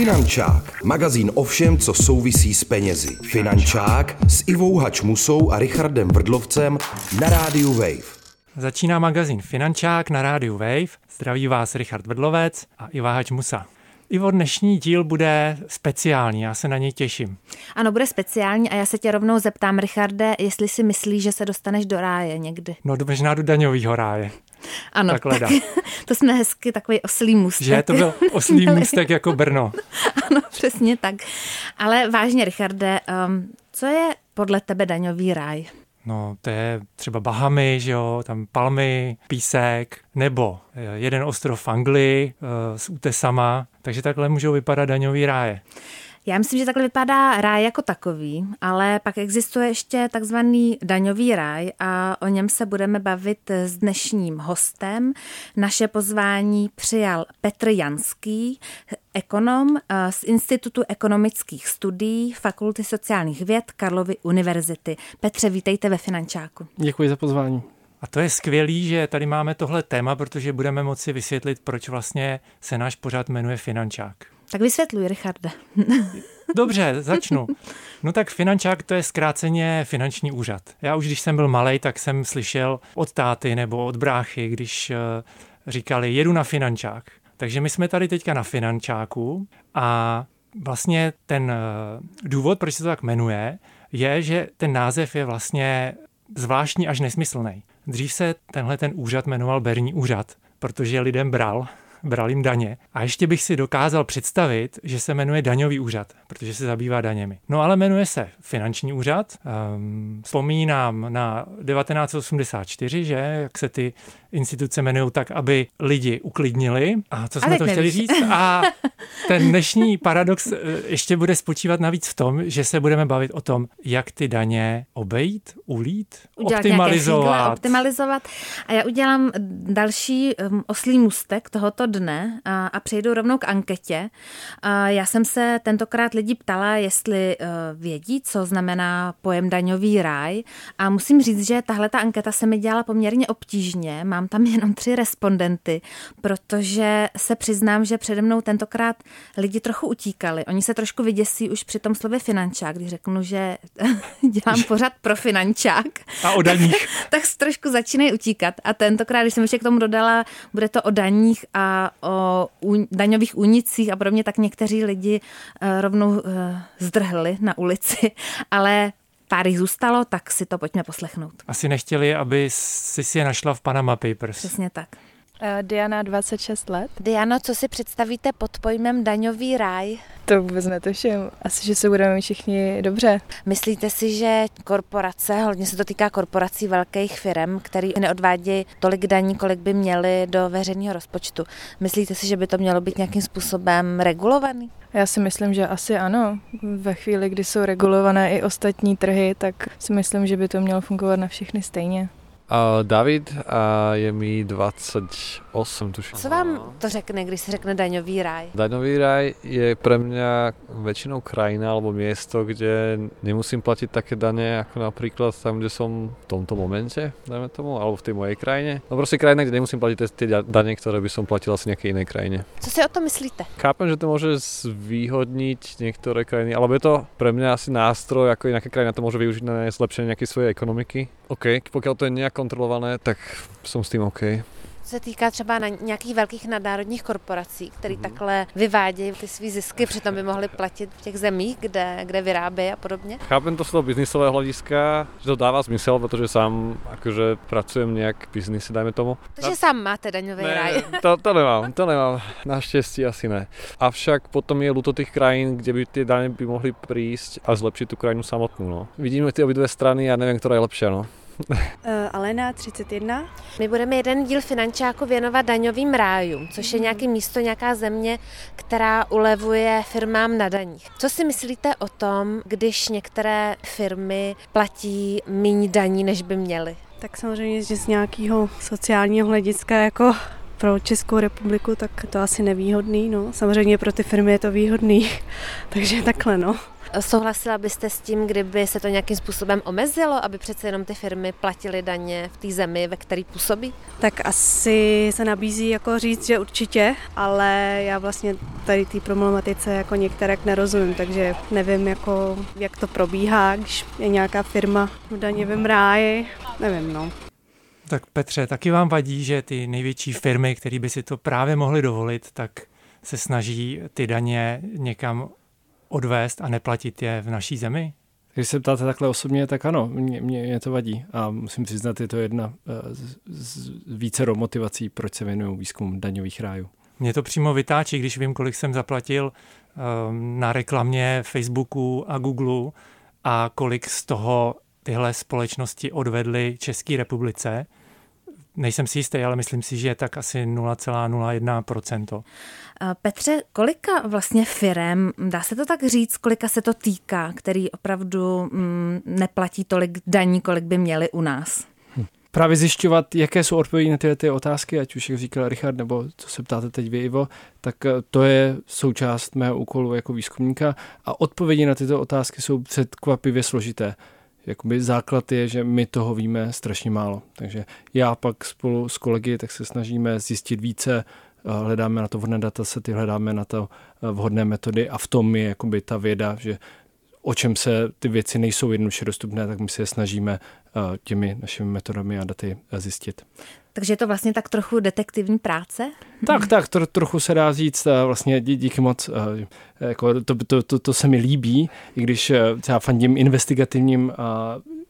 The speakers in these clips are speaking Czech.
Finančák, magazín o všem, co souvisí s penězi. Finančák s Ivou Hačmusou a Richardem Vrdlovcem na rádiu Wave. Začíná magazín Finančák na rádiu Wave. Zdraví vás Richard Vrdlovec a Iva Hačmusa. Ivo, dnešní díl bude speciální, já se na něj těším. Ano, bude speciální a já se tě rovnou zeptám, Richarde, jestli si myslíš, že se dostaneš do ráje někdy. No, možná do daňového ráje. Ano, tak, to jsme hezky takový oslý můstek. Že to byl oslý můstek jako Brno. ano, přesně tak. Ale vážně, Richarde, um, co je podle tebe daňový ráj? No, to je třeba Bahamy, že jo, tam palmy, písek, nebo eh, jeden ostrov v Anglii uh, s útesama, takže takhle můžou vypadat daňový ráje. Já myslím, že takhle vypadá ráj jako takový, ale pak existuje ještě takzvaný daňový ráj a o něm se budeme bavit s dnešním hostem. Naše pozvání přijal Petr Janský, ekonom eh, z Institutu ekonomických studií Fakulty sociálních věd Karlovy univerzity. Petře, vítejte ve Finančáku. Děkuji za pozvání. A to je skvělý, že tady máme tohle téma, protože budeme moci vysvětlit, proč vlastně se náš pořád jmenuje Finančák. Tak vysvětluj, Richarde. Dobře, začnu. No tak finančák to je zkráceně finanční úřad. Já už když jsem byl malý, tak jsem slyšel od táty nebo od bráchy, když eh, říkali, jedu na finančák. Takže my jsme tady teďka na finančáku a vlastně ten eh, důvod, proč se to tak jmenuje, je, že ten název je vlastně zvláštní až nesmyslný. Dřív se tenhle ten úřad jmenoval Berní úřad, protože lidem bral bral jim daně. A ještě bych si dokázal představit, že se jmenuje daňový úřad, protože se zabývá daněmi. No ale jmenuje se finanční úřad. Um, vzpomínám na 1984, že jak se ty instituce jmenují tak, aby lidi uklidnili. A co jsme to chtěli nevíš. říct? A ten dnešní paradox eh, ještě bude spočívat navíc v tom, že se budeme bavit o tom, jak ty daně obejít, ulít, Udělat optimalizovat. optimalizovat. A já udělám další um, oslý mustek tohoto dne a, a přejdu rovnou k anketě. A já jsem se tentokrát lidi ptala, jestli uh, vědí, co znamená pojem daňový ráj. A musím říct, že tahle ta anketa se mi dělala poměrně obtížně. Mám tam jenom tři respondenty, protože se přiznám, že přede mnou tentokrát lidi trochu utíkali. Oni se trošku vyděsí už při tom slově finančák, když řeknu, že dělám pořád pro finančák. A o daních. tak trošku začínají utíkat. A tentokrát, když jsem ještě k tomu dodala, bude to o daních a o daňových únicích a podobně, tak někteří lidi eh, rovnou eh, zdrhli na ulici, ale pár jich zůstalo, tak si to pojďme poslechnout. Asi nechtěli, aby si si je našla v Panama Papers. Přesně tak. Eh, Diana, 26 let. Diana, co si představíte pod pojmem daňový ráj? To vůbec netuším. Asi, že se budeme všichni dobře. Myslíte si, že korporace, hodně se to týká korporací velkých firm, který neodvádějí tolik daní, kolik by měly do veřejného rozpočtu, myslíte si, že by to mělo být nějakým způsobem regulovaný? Já si myslím, že asi ano. Ve chvíli, kdy jsou regulované i ostatní trhy, tak si myslím, že by to mělo fungovat na všechny stejně. Uh, David a je mi 28, tuším. Co vám to řekne, když se řekne daňový ráj? Daňový ráj je pre mňa väčšinou krajina alebo miesto, kde nemusím platiť také dane ako napríklad tam, kde som v tomto momente, dajme tomu, alebo v tej mojej krajine. No proste krajina, kde nemusím platiť tie dane, ktoré by som platil asi nejakej inej krajine. Co si o tom myslíte? Chápem, že to môže zvýhodniť niektoré krajiny, alebo je to pre mňa asi nástroj, ako nejaká krajina to môže využiť na zlepšenie nejakej svojej ekonomiky. OK, pokiaľ to je nejak kontrolované, tak som s tým OK se týká třeba na nějakých velkých nadnárodních korporací, které mm. takhle vyvádějí ty své zisky, přitom by mohly platit v těch zemích, kde, kde vyrábí a podobně? Chápem to z toho biznisového hlediska, že to dává smysl, protože sám akože pracujem nějak v biznise, dajme tomu. Takže sám máte daňový ne, raj. To, to nemám, to nemám. Naštěstí asi ne. Avšak potom je luto těch krajín, kde by ty daně by mohly prísť a zlepšit tu krajinu samotnou. No. Vidíme ty obě strany a nevím, která je lepší. No. Uh, Alena, 31. My budeme jeden díl finančáku věnovat daňovým rájům, což je mhm. nějaké místo, nějaká země, která ulevuje firmám na daních. Co si myslíte o tom, když některé firmy platí méně daní, než by měly? Tak samozřejmě, že z nějakého sociálního hlediska jako pro Českou republiku, tak to asi nevýhodný. No. Samozřejmě pro ty firmy je to výhodný, takže takhle no. Souhlasila byste s tím, kdyby se to nějakým způsobem omezilo, aby přece jenom ty firmy platily daně v té zemi, ve které působí? Tak asi se nabízí jako říct, že určitě, ale já vlastně tady té problematice jako některé nerozumím, takže nevím, jako, jak to probíhá, když je nějaká firma v daněvém ráji, nevím, no. Tak Petře, taky vám vadí, že ty největší firmy, které by si to právě mohly dovolit, tak se snaží ty daně někam odvést a neplatit je v naší zemi? Když se ptáte takhle osobně, tak ano, mě, mě, mě to vadí. A musím přiznat, je to jedna eh, z, z více motivací, proč se věnuju výzkumu daňových rájů. Mě to přímo vytáčí, když vím, kolik jsem zaplatil um, na reklamě Facebooku a Google a kolik z toho tyhle společnosti odvedly České republice Nejsem si jistý, ale myslím si, že je tak asi 0,01%. Petře, kolika vlastně firem, dá se to tak říct, kolika se to týká, který opravdu mm, neplatí tolik daní, kolik by měli u nás? Hm. Právě zjišťovat, jaké jsou odpovědi na tyhle ty otázky, ať už jak říkal Richard, nebo co se ptáte teď vy, Ivo, tak eh, to je součást mého úkolu jako výzkumníka a odpovědi na tyto otázky jsou předkvapivě složité jakoby základ je, že my toho víme strašně málo. Takže já pak spolu s kolegy tak se snažíme zjistit více, hledáme na to vhodné datasety, hledáme na to eh, vhodné metody a v tom je jakoby ta věda, že o čem se ty věci nejsou jednoduše dostupné, tak my se je snažíme eh, těmi našimi metodami a daty eh, zjistit. Takže je to vlastně tak trochu detektivní práce? Tak, tak, to, trochu se dá říct, vlastně dí, díky moc, jako to, to, to, to se mi líbí, i když třeba fandím investigativním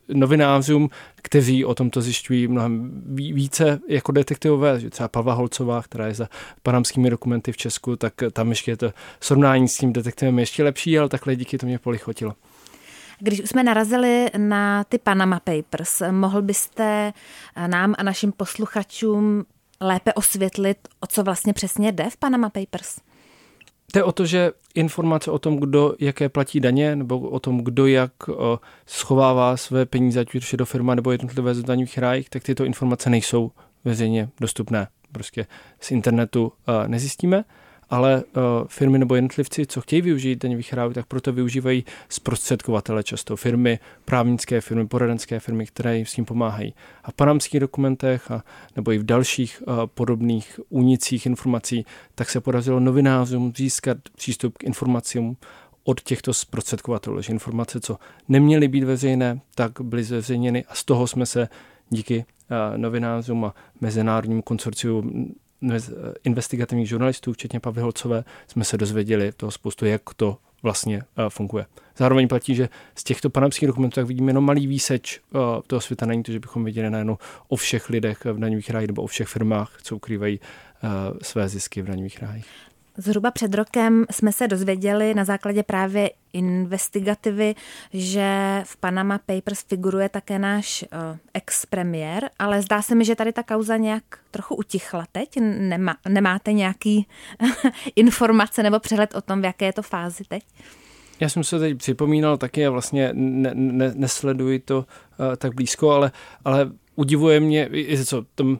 novinářům, kteří o tomto zjišťují mnohem více jako detektivové, že třeba Pavla Holcová, která je za panamskými dokumenty v Česku, tak tam ještě je to srovnání s tím detektivem ještě lepší, ale takhle díky to mě polichotilo. Když jsme narazili na ty Panama Papers, mohl byste nám a našim posluchačům lépe osvětlit, o co vlastně přesně jde v Panama Papers? Jde o to, že informace o tom, kdo jaké platí daně, nebo o tom, kdo jak schovává své peníze, ať už do firma nebo jednotlivé daňových rájích, tak tyto informace nejsou veřejně dostupné. Prostě z internetu nezjistíme ale uh, firmy nebo jednotlivci, co chtějí využít daňových rájů, tak proto využívají zprostředkovatele často. Firmy, právnické firmy, poradenské firmy, které jim s tím pomáhají. A v panamských dokumentech a, nebo i v dalších uh, podobných únicích informací, tak se podařilo novinářům získat přístup k informacím od těchto zprostředkovatelů, že informace, co neměly být veřejné, tak byly zveřejněny a z toho jsme se díky uh, novinářům a mezinárodním konsorciu investigativních žurnalistů, včetně Pavly Holcové, jsme se dozvěděli toho spoustu, jak to vlastně uh, funguje. Zároveň platí, že z těchto panamských dokumentů tak vidíme jenom malý výseč uh, toho světa. Není to, že bychom viděli najednou o všech lidech v daňových rájích nebo o všech firmách, co ukrývají své zisky v daňových rájích. Zhruba před rokem jsme se dozvěděli na základě právě investigativy, že v Panama Papers figuruje také náš uh, ex-premiér, ale zdá se mi, že tady ta kauza nějak trochu utichla teď. Nemá, nemáte nějaký informace nebo přehled o tom, v jaké je to fázi teď? Já jsem se teď připomínal taky a vlastně ne, ne, nesleduji to uh, tak blízko, ale, ale udivuje mě, co, tom,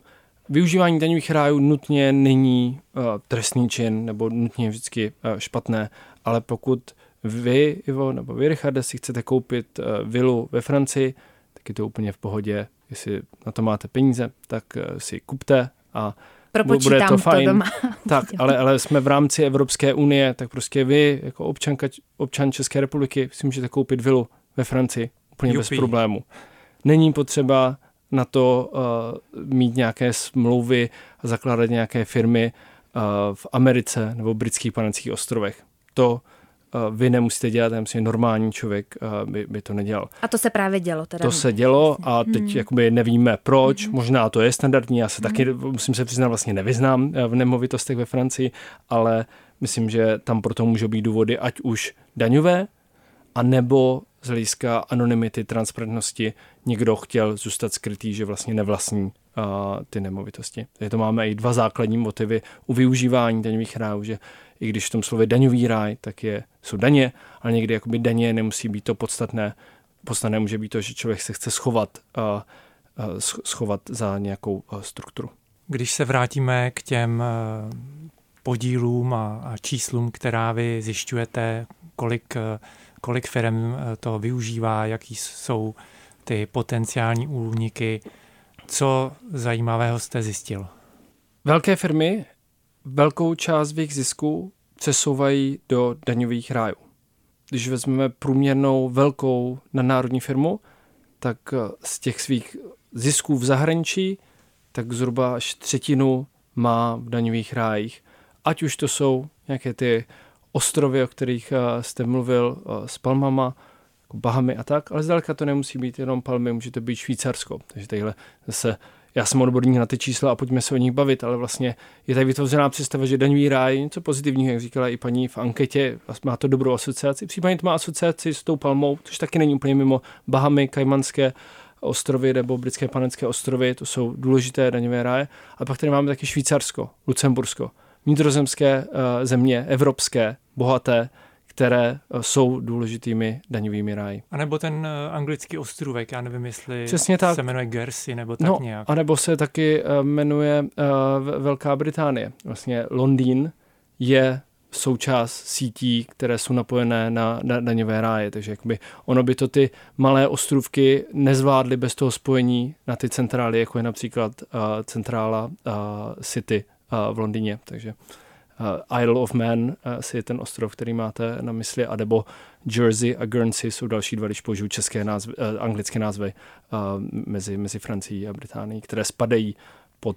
Využívání daňových rájů nutně není uh, trestný čin nebo nutně vždycky uh, špatné, ale pokud vy, Ivo, nebo vy, Richarde, si chcete koupit uh, vilu ve Francii, tak je to úplně v pohodě. Jestli na to máte peníze, tak uh, si kupte a Propočítám bude to fajn. To doma. Tak, ale, ale jsme v rámci Evropské unie, tak prostě vy jako občanka, občan České republiky si můžete koupit vilu ve Francii úplně Jupi. bez problému. Není potřeba na to uh, mít nějaké smlouvy a zakládat nějaké firmy uh, v Americe nebo britských panenských ostrovech. To uh, vy nemusíte dělat, já myslím, normální člověk uh, by, by to nedělal. A to se právě dělo teda? To se dělo a teď hmm. jakoby nevíme proč, hmm. možná to je standardní, já se hmm. taky, musím se přiznat, vlastně nevyznám v nemovitostech ve Francii, ale myslím, že tam proto můžou být důvody, ať už daňové, a nebo z hlediska anonymity, transparentnosti někdo chtěl zůstat skrytý, že vlastně nevlastní uh, ty nemovitosti. Takže to máme i dva základní motivy u využívání daňových rájů, že i když v tom slově daňový ráj, tak je, jsou daně, ale někdy jakoby daně nemusí být to podstatné. Podstatné může být to, že člověk se chce schovat, uh, uh, schovat za nějakou uh, strukturu. Když se vrátíme k těm podílům a, a číslům, která vy zjišťujete kolik, kolik firm to využívá, jaký jsou ty potenciální úniky. Co zajímavého jste zjistil? Velké firmy velkou část svých zisků přesouvají do daňových rájů. Když vezmeme průměrnou velkou nadnárodní firmu, tak z těch svých zisků v zahraničí, tak zhruba až třetinu má v daňových rájích. Ať už to jsou nějaké ty ostrovy, o kterých eh, jste mluvil eh, s Palmama, jako Bahamy a tak, ale zdaleka to nemusí být jenom Palmy, může to být Švýcarsko. Takže tadyhle zase já jsem odborník na ty čísla a pojďme se o nich bavit, ale vlastně je tady vytvořená představa, že daňový ráj je něco pozitivního, jak říkala i paní v anketě, má to dobrou asociaci. Případně to má asociaci s tou palmou, což taky není úplně mimo Bahamy, Kajmanské ostrovy nebo britské panenské ostrovy, to jsou důležité daňové ráje. A pak tady máme taky Švýcarsko, Lucembursko, vnitrozemské uh, země, evropské, bohaté, které eh, jsou důležitými daňovými ráji. A nebo ten eh, anglický ostrůvek, já nevím, jestli Přesně tak. se jmenuje Guernsey nebo tak no, nějak. A nebo se taky jmenuje Velká Británie. Vlastně Londýn je součást sítí, které jsou napojené na, na daňové ráje. Takže jakoby ono by to ty malé ostrůvky nezvládly bez toho spojení na ty centrály, jako je například uh, centrála uh, City v Londýně. Takže uh, Isle of Man uh, si je ten ostrov, který máte na mysli, a nebo Jersey a Guernsey jsou další dva, když použiju české názvy, uh, anglické názvy uh, mezi, mezi Francií a Británií, které spadají pod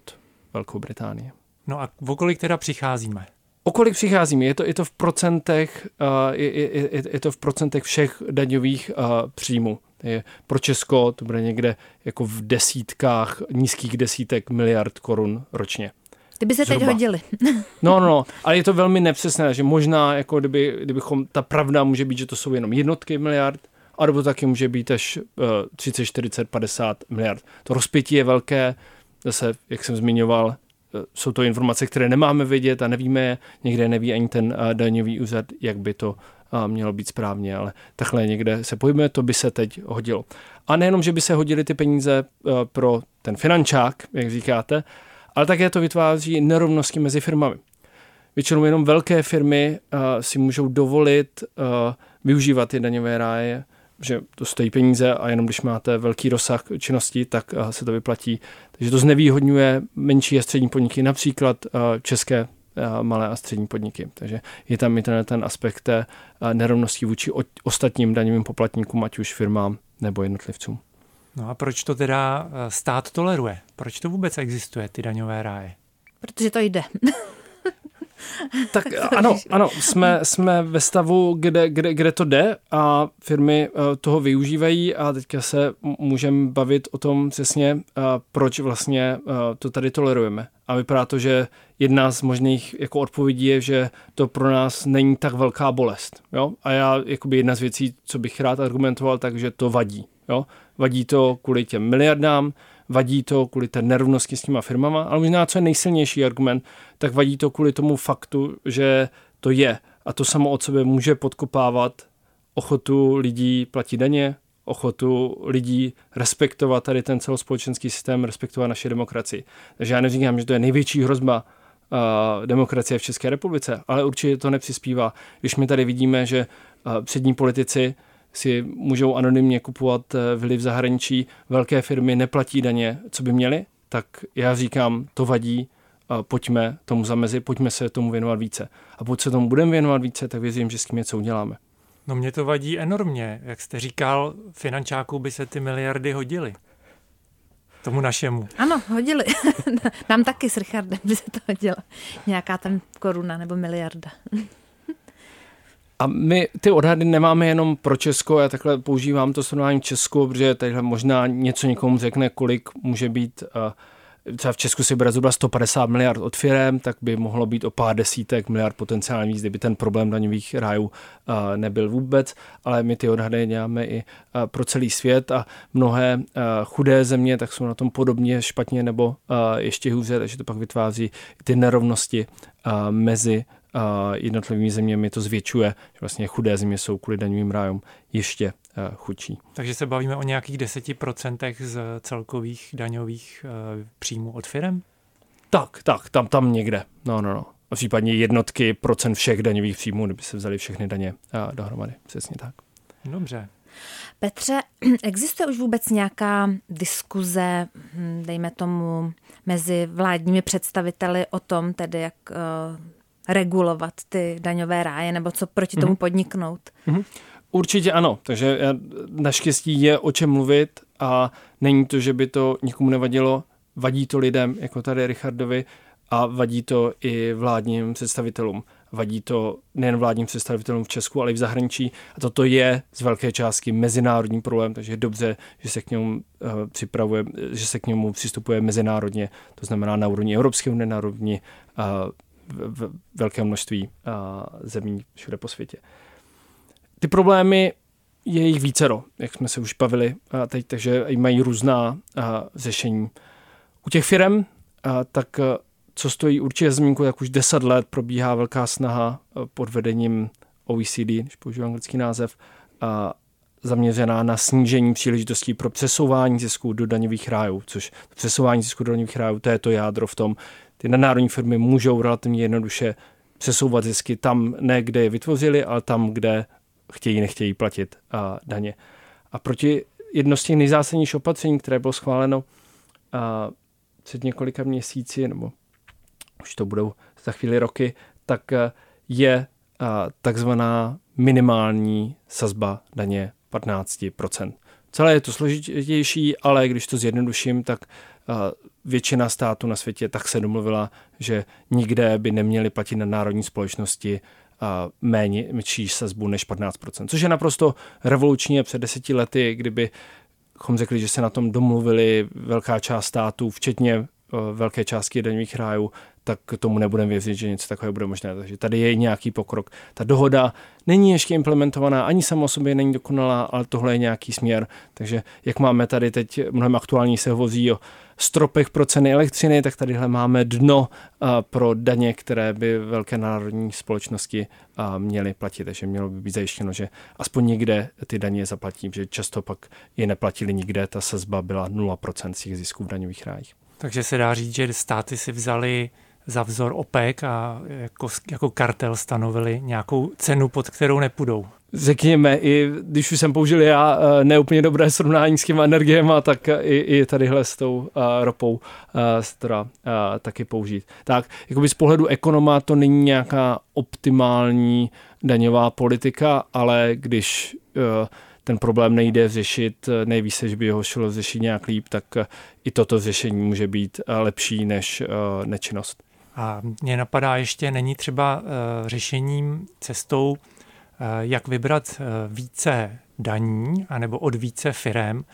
Velkou Británii. No a v okolí teda přicházíme? O kolik přicházíme? Je to, je to v procentech, uh, je, je, je, je to v procentech všech daňových uh, příjmů. Je, pro Česko to bude někde jako v desítkách, nízkých desítek miliard korun ročně. Ty by se Zhruba. teď hodili. no, no, no, ale je to velmi nepřesné, že možná, jako kdyby, kdybychom, ta pravda může být, že to jsou jenom jednotky miliard, anebo taky může být až uh, 30, 40, 50 miliard. To rozpětí je velké, zase, jak jsem zmiňoval, jsou to informace, které nemáme vidět a nevíme je, někde neví ani ten daňový úřad, jak by to mělo být správně, ale takhle někde se pojíme, to by se teď hodilo. A nejenom, že by se hodily ty peníze pro ten finančák, jak říkáte, ale také to vytváří nerovnosti mezi firmami. Většinou jenom velké firmy si můžou dovolit využívat ty daňové ráje že to stojí peníze a jenom když máte velký rozsah činnosti, tak eh, se to vyplatí. Takže to znevýhodňuje menší a střední podniky, například eh, české malé a střední podniky. Takže je tam i ten, ten aspekt té nerovnosti vůči ostatním daňovým poplatníkům, ať už firmám nebo jednotlivcům. No a proč to teda stát toleruje? Proč to vůbec existuje, ty daňové ráje? Protože to jde. Tak ano, ano, jsme, jsme ve stavu, kde, kde, kde to jde a firmy eh, toho využívají a teďka se můžeme bavit o tom přesně, eh, proč vlastně eh, to tady tolerujeme. A vypadá to, že jedna z možných jako odpovědí je, že to pro nás není tak velká bolest. Jo? A já, jakoby jedna z věcí, co bych rád argumentoval, takže to vadí. Jo? Vadí to kvůli těm miliardám, vadí to kvůli té nerovnosti s těma firmama, ale možná co je nejsilnější argument, tak vadí to kvůli tomu faktu, že to je. A to samo od sebe může podkopávat ochotu lidí platit daně, ochotu lidí respektovat tady ten celospolečenský systém, respektovat naše demokracii. Takže já neříkám, že to je největší hrozba uh, demokracie v České republice, ale určitě to nepřispívá. Když my tady vidíme, že uh, přední politici si můžou anonymně kupovat eh, vily v zahraničí, velké firmy neplatí daně, co by měly, tak já říkám, to vadí, pojďme tomu zamezit, pojďme se tomu věnovat více. A pokud se tomu budeme věnovat více, tak věřím, že s tím něco uděláme. No mě to vadí enormně. Jak jste říkal, finančáků by se ty miliardy hodily. Tomu našemu. Ano, hodili. Nám taky s Richardem by se to hodilo. Nějaká tam koruna nebo miliarda. A my ty odhady nemáme jenom pro Česko, já takhle používám to srovnání Česku, protože tadyhle možná něco někomu řekne, kolik může být třeba v Česku si bere zhruba 150 miliard od firem, tak by mohlo být o pár desítek miliard potenciálně víc, kdyby ten problém daňových rájů nebyl vůbec, ale my ty odhady děláme i pro celý svět a mnohé chudé země tak jsou na tom podobně špatně nebo ještě hůře, takže to pak vytváří ty nerovnosti mezi jednotlivými zeměmi to zvětšuje, že vlastně chudé země jsou kvůli daňovým rájům ještě eh, chudší. Takže se bavíme o nějakých 10% z celkových daňových eh, příjmů od firm? Tak, tak, tam, tam někde. No, no, no. a případně jednotky procent všech daňových příjmů, kdyby se vzali všechny daně a dohromady. Přesně tak. Dobře. Petře, existuje už vůbec nějaká diskuze, hm, dejme tomu, mezi vládními představiteli o tom, tedy jak regulovat ty daňové ráje, nebo co proti tomu mm-hmm. podniknout? Mm-hmm. Určitě ano, takže naštěstí je o čem mluvit a není to, že by to nikomu nevadilo, vadí to lidem, jako tady Richardovi, a vadí to i vládním představitelům. Vadí to nejen vládním představitelům v Česku, ale i v zahraničí. A toto je z velké částky mezinárodní problém, takže je dobře, že se k němu uh, připravuje, že se k němu přistupuje mezinárodně, to znamená na úrovni Evropské unie, na úrovni uh, v, v velké množství uh, zemí všude po světě. Ty problémy je jich vícero, jak jsme se už bavili uh, teď, takže mají různá uh, řešení. U těch firm, tak co stojí určitě zmínku, jak už 10 let probíhá velká snaha pod vedením OECD, když použiju anglický název, zaměřená na snížení příležitostí pro přesouvání zisků do daňových rájů, což přesouvání zisků do daňových rájů, to je to jádro v tom, ty nadnárodní firmy můžou relativně jednoduše přesouvat zisky tam, ne kde je vytvořili, ale tam, kde chtějí, nechtějí platit a, daně. A proti jedno z těch nejzásadnějších opatření, které bylo schváleno a, před několika měsíci, nebo už to budou za chvíli roky, tak a, je a, takzvaná minimální sazba daně 15%. Celé je to složitější, ale když to zjednoduším, tak většina států na světě tak se domluvila, že nikde by neměli platit na národní společnosti méně menší sazbu než 15%, což je naprosto revoluční před deseti lety, kdyby bychom řekli, že se na tom domluvili velká část států, včetně velké částky daňových rájů, tak tomu nebudeme věřit, že něco takového bude možné. Takže tady je nějaký pokrok. Ta dohoda není ještě implementovaná, ani sama o sobě není dokonalá, ale tohle je nějaký směr. Takže jak máme tady teď, mnohem aktuální se hovoří o stropech pro ceny elektřiny, tak tadyhle máme dno pro daně, které by velké národní společnosti měly platit. Takže mělo by být zajištěno, že aspoň někde ty daně zaplatí, že často pak je neplatili nikde, ta sazba byla 0% z zisků v daňových rájích. Takže se dá říct, že státy si vzali za vzor OPEC a jako, jako kartel stanovili nějakou cenu, pod kterou nepůjdou. Řekněme, i když už jsem použil já eh, neúplně dobré srovnání s těma energiemi, tak i, i tadyhle s tou uh, ropou uh, teda, uh, taky použít. Tak, jakoby z pohledu ekonoma to není nějaká optimální daňová politika, ale když uh, ten problém nejde řešit, nejví že by ho šlo řešit nějak líp, tak i toto řešení může být lepší než nečinnost. A mě napadá ještě, není třeba řešením cestou, jak vybrat více daní anebo od více firem,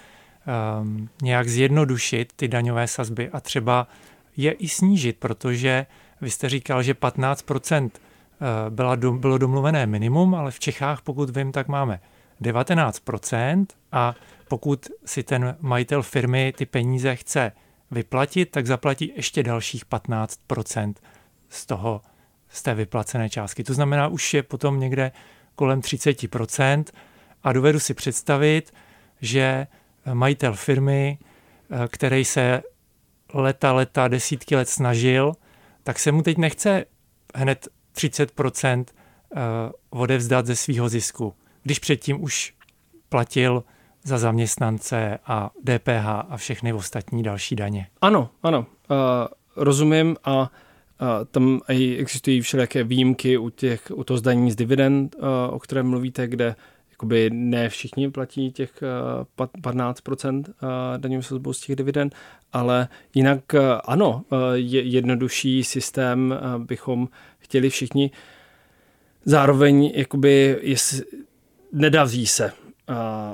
nějak zjednodušit ty daňové sazby a třeba je i snížit, protože vy jste říkal, že 15% byla, bylo domluvené minimum, ale v Čechách, pokud vím, tak máme 19% a pokud si ten majitel firmy ty peníze chce vyplatit, tak zaplatí ještě dalších 15% z toho, z té vyplacené částky. To znamená, už je potom někde kolem 30% a dovedu si představit, že majitel firmy, který se leta, leta, desítky let snažil, tak se mu teď nechce hned 30 eh, odevzdat ze svého zisku, když předtím už platil za zaměstnance a DPH a všechny ostatní další daně. Ano, ano, uh, rozumím a uh, tam existují všelijaké výjimky u, těch, u toho zdaní z dividend, uh, o kterém mluvíte, kde jakoby ne všichni platí těch uh, 15% uh, daňovou sazbu z těch dividend, ale jinak ano, je jednodušší systém bychom chtěli všichni. Zároveň jakoby jest, nedaří se a,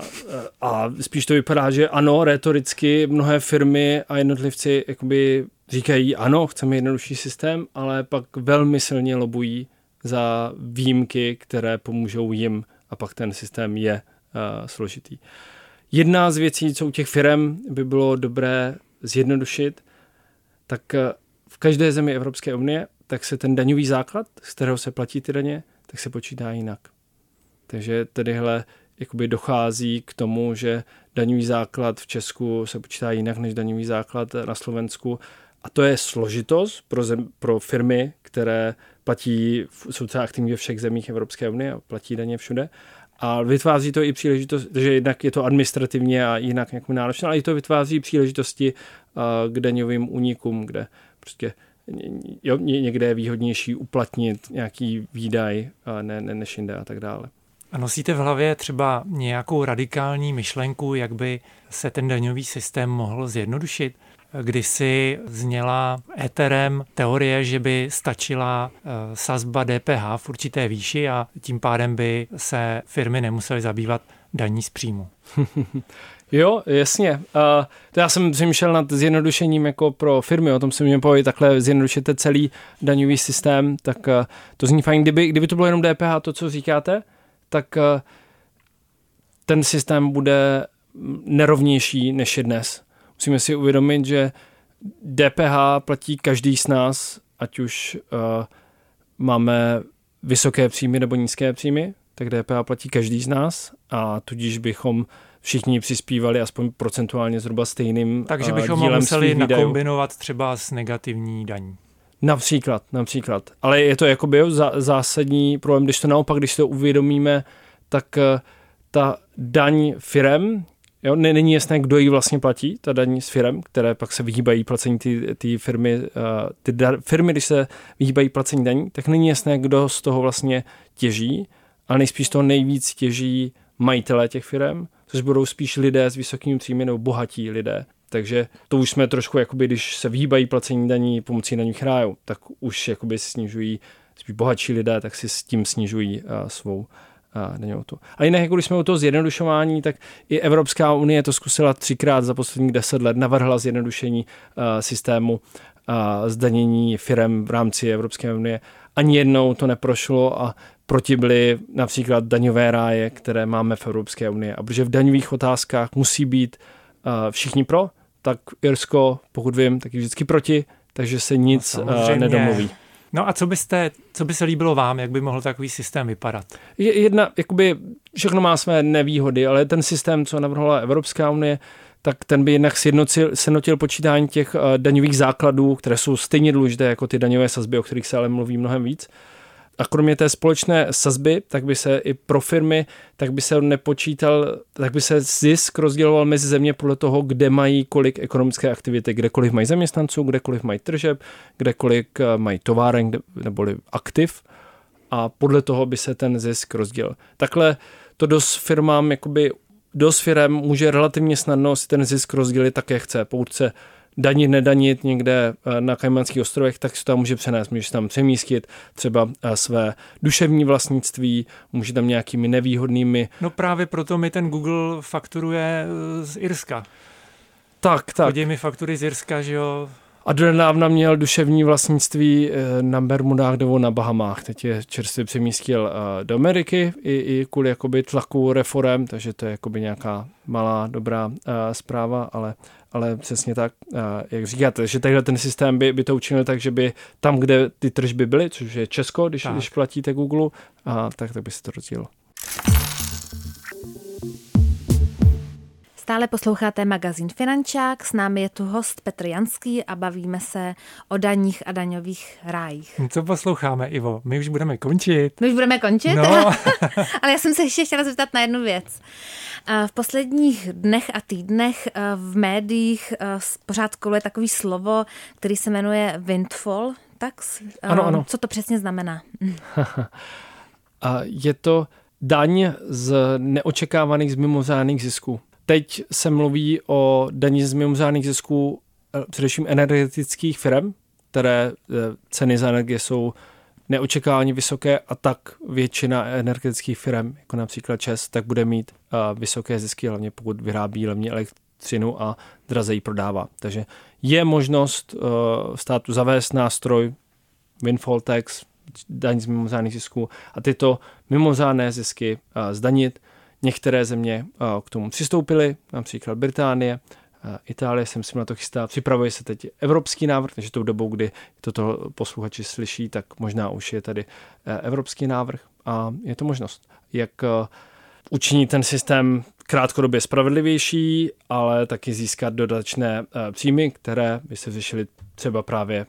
a spíš to vypadá, že ano, retoricky mnohé firmy a jednotlivci jakoby říkají ano, chceme jednodušší systém, ale pak velmi silně lobují za výjimky, které pomůžou jim a pak ten systém je uh, složitý. Jedna z věcí, co u těch firm by bylo dobré zjednodušit, tak v každé zemi Evropské unie, tak se ten daňový základ, z kterého se platí ty daně, tak se počítá jinak. Takže tadyhle jakoby dochází k tomu, že daňový základ v Česku se počítá jinak než daňový základ na Slovensku. A to je složitost pro, zem, pro firmy, které platí, jsou třeba aktivní ve všech zemích Evropské unie a platí daně všude. A vytváří to i příležitost, že jednak je to administrativně a jinak nějak náročné, ale i to vytváří příležitosti k daňovým únikům, kde prostě jo, někde je výhodnější uplatnit nějaký výdaj ne, ne, než jinde a tak dále. A nosíte v hlavě třeba nějakou radikální myšlenku, jak by se ten daňový systém mohl zjednodušit? Kdysi zněla éterem teorie, že by stačila eh, sazba DPH v určité výši a tím pádem by se firmy nemusely zabývat daní z příjmu. Jo, jasně. Uh, to já jsem přemýšlel nad zjednodušením jako pro firmy, o tom se mi povědět, takhle zjednodušíte celý daňový systém, tak uh, to zní fajn. Kdyby, kdyby to bylo jenom DPH, to, co říkáte, tak uh, ten systém bude nerovnější než je dnes. Musíme si uvědomit, že DPH platí každý z nás, ať už uh, máme vysoké příjmy nebo nízké příjmy, tak DPH platí každý z nás a tudíž bychom všichni přispívali aspoň procentuálně zhruba stejným Takže bychom dílem museli nakombinovat třeba s negativní daní. Například, například. Ale je to jakoby zásadní problém, když to naopak, když to uvědomíme, tak eh, ta daň firem, jo, není jasné, kdo ji vlastně platí, ta daň s firem, které pak se vyhýbají placení ty, ty firmy, eh, ty da, firmy, když se vyhýbají placení daní, tak není jasné, kdo z toho vlastně těží, ale nejspíš toho nejvíc těží majitelé těch firm, což budou spíš lidé s vysokými příjmy nebo bohatí lidé. Takže to už jsme trošku, jakoby, když se vyhýbají placení daní pomocí daňových rájů, tak už jakoby snižují spíš bohatší lidé, tak si s tím snižují uh, svou uh, daňovou tu. A jinak, jako když jsme u toho zjednodušování, tak i Evropská unie to zkusila třikrát za posledních deset let, navrhla zjednodušení uh, systému uh, zdanění firem v rámci Evropské unie. Ani jednou to neprošlo a proti byly například daňové ráje, které máme v Evropské unii. A protože v daňových otázkách musí být všichni pro, tak Irsko, pokud vím, tak je vždycky proti, takže se nic no, uh, nedomluví. No a co byste, co by se líbilo vám, jak by mohl takový systém vypadat? Jedna, jakoby všechno má své nevýhody, ale ten systém, co navrhla Evropská unie, tak ten by jednak sjednotil, sjednotil počítání těch uh, daňových základů, které jsou stejně důležité jako ty daňové sazby, o kterých se ale mluví mnohem víc. A kromě té společné sazby, tak by se i pro firmy, tak by se nepočítal, tak by se zisk rozděloval mezi země podle toho, kde mají kolik ekonomické aktivity, kdekoliv mají zaměstnanců, kdekoliv mají tržeb, kdekoliv eh, mají továren neboli aktiv a podle toho by se ten zisk rozdělil. Takhle to dost firmám, jakoby dost firm může relativně snadno si ten zisk rozdělit tak, jak chce. Pokud se danit, nedanit někde eh, na Kajmanských ostrovech, tak se tam může přenést. Můžeš tam přemístit třeba eh, své duševní vlastnictví, může tam nějakými nevýhodnými. No právě proto mi ten Google fakturuje eh, z Irska. Tak, tak. Chodí mi faktury z Irska, že jo, a donedávna měl duševní vlastnictví na Bermudách nebo na Bahamách. Teď je čerstvě přemístil do Ameriky i, i kvůli jakoby tlaku reform, takže to je jakoby nějaká malá dobrá zpráva, ale ale přesně tak, jak říkáte, že takhle ten systém by, by to učinil tak, že by tam, kde ty tržby byly, což je Česko, když, když platíte Google, a, tak, tak by se to rozdělilo. Stále posloucháte magazín Finančák, s námi je tu host Petr Janský a bavíme se o daních a daňových rájích. Co posloucháme, Ivo? My už budeme končit. My už budeme končit? No. Ale já jsem se ještě chtěla zeptat na jednu věc. V posledních dnech a týdnech v médiích pořád koluje takový slovo, který se jmenuje windfall tax. Ano, ano. Co to přesně znamená? je to daň z neočekávaných z mimořádných zisků. Teď se mluví o daní z mimořádných zisků eh, především energetických firm, které eh, ceny za energie jsou neočekávaně vysoké a tak většina energetických firm, jako například ČES, tak bude mít eh, vysoké zisky, hlavně pokud vyrábí levně elektřinu a draze ji prodává. Takže je možnost státu zavést nástroj windfall tax, daň z mimořádných zisků a tyto mimořádné zisky zdanit Některé země k tomu přistoupily, například Británie, Itálie jsem si na to chystá. Připravuje se teď evropský návrh, takže tou dobou, kdy toto posluchači slyší, tak možná už je tady e, evropský návrh a je to možnost, jak učinit ten systém krátkodobě spravedlivější, ale taky získat dodatečné příjmy, které by se řešily třeba právě,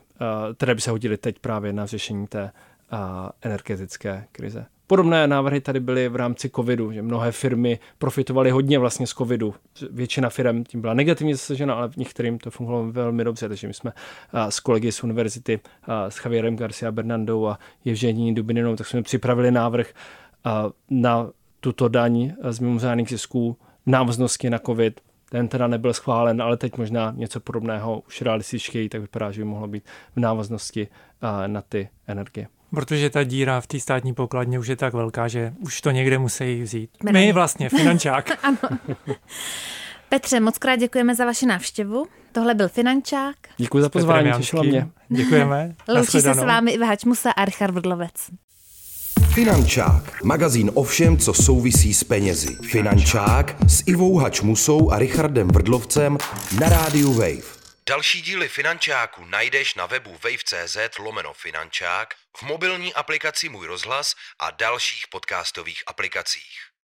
které by se hodily teď právě na řešení té energetické krize. Podobné návrhy tady byly v rámci covidu, že mnohé firmy profitovaly hodně vlastně z covidu. Většina firm tím byla negativně zasažena, ale v některým to fungovalo velmi dobře, takže my jsme s kolegy z univerzity, s Javierem Garcia Bernandou a Evžení Dubininou, tak jsme připravili návrh na tuto daň z mimořádných zisků návaznosti na covid. Ten teda nebyl schválen, ale teď možná něco podobného už realističtěji, tak vypadá, že by mohlo být v návaznosti na ty energie. Protože ta díra v té státní pokladně už je tak velká, že už to někde musí vzít. My vlastně, finančák. ano. Petře, moc krát děkujeme za vaši návštěvu. Tohle byl Finančák. Děkuji za pozvání, těšilo mě. Děkujeme. Loučí se s vámi Iva Hačmusa a Richard Vrdlovec. Finančák, magazín o všem, co souvisí s penězi. Finančák s Ivou Hačmusou a Richardem Vrdlovcem na rádiu Wave. Další díly Finančáku najdeš na webu wave.cz lomeno Finančák, v mobilní aplikaci Můj rozhlas a dalších podcastových aplikacích.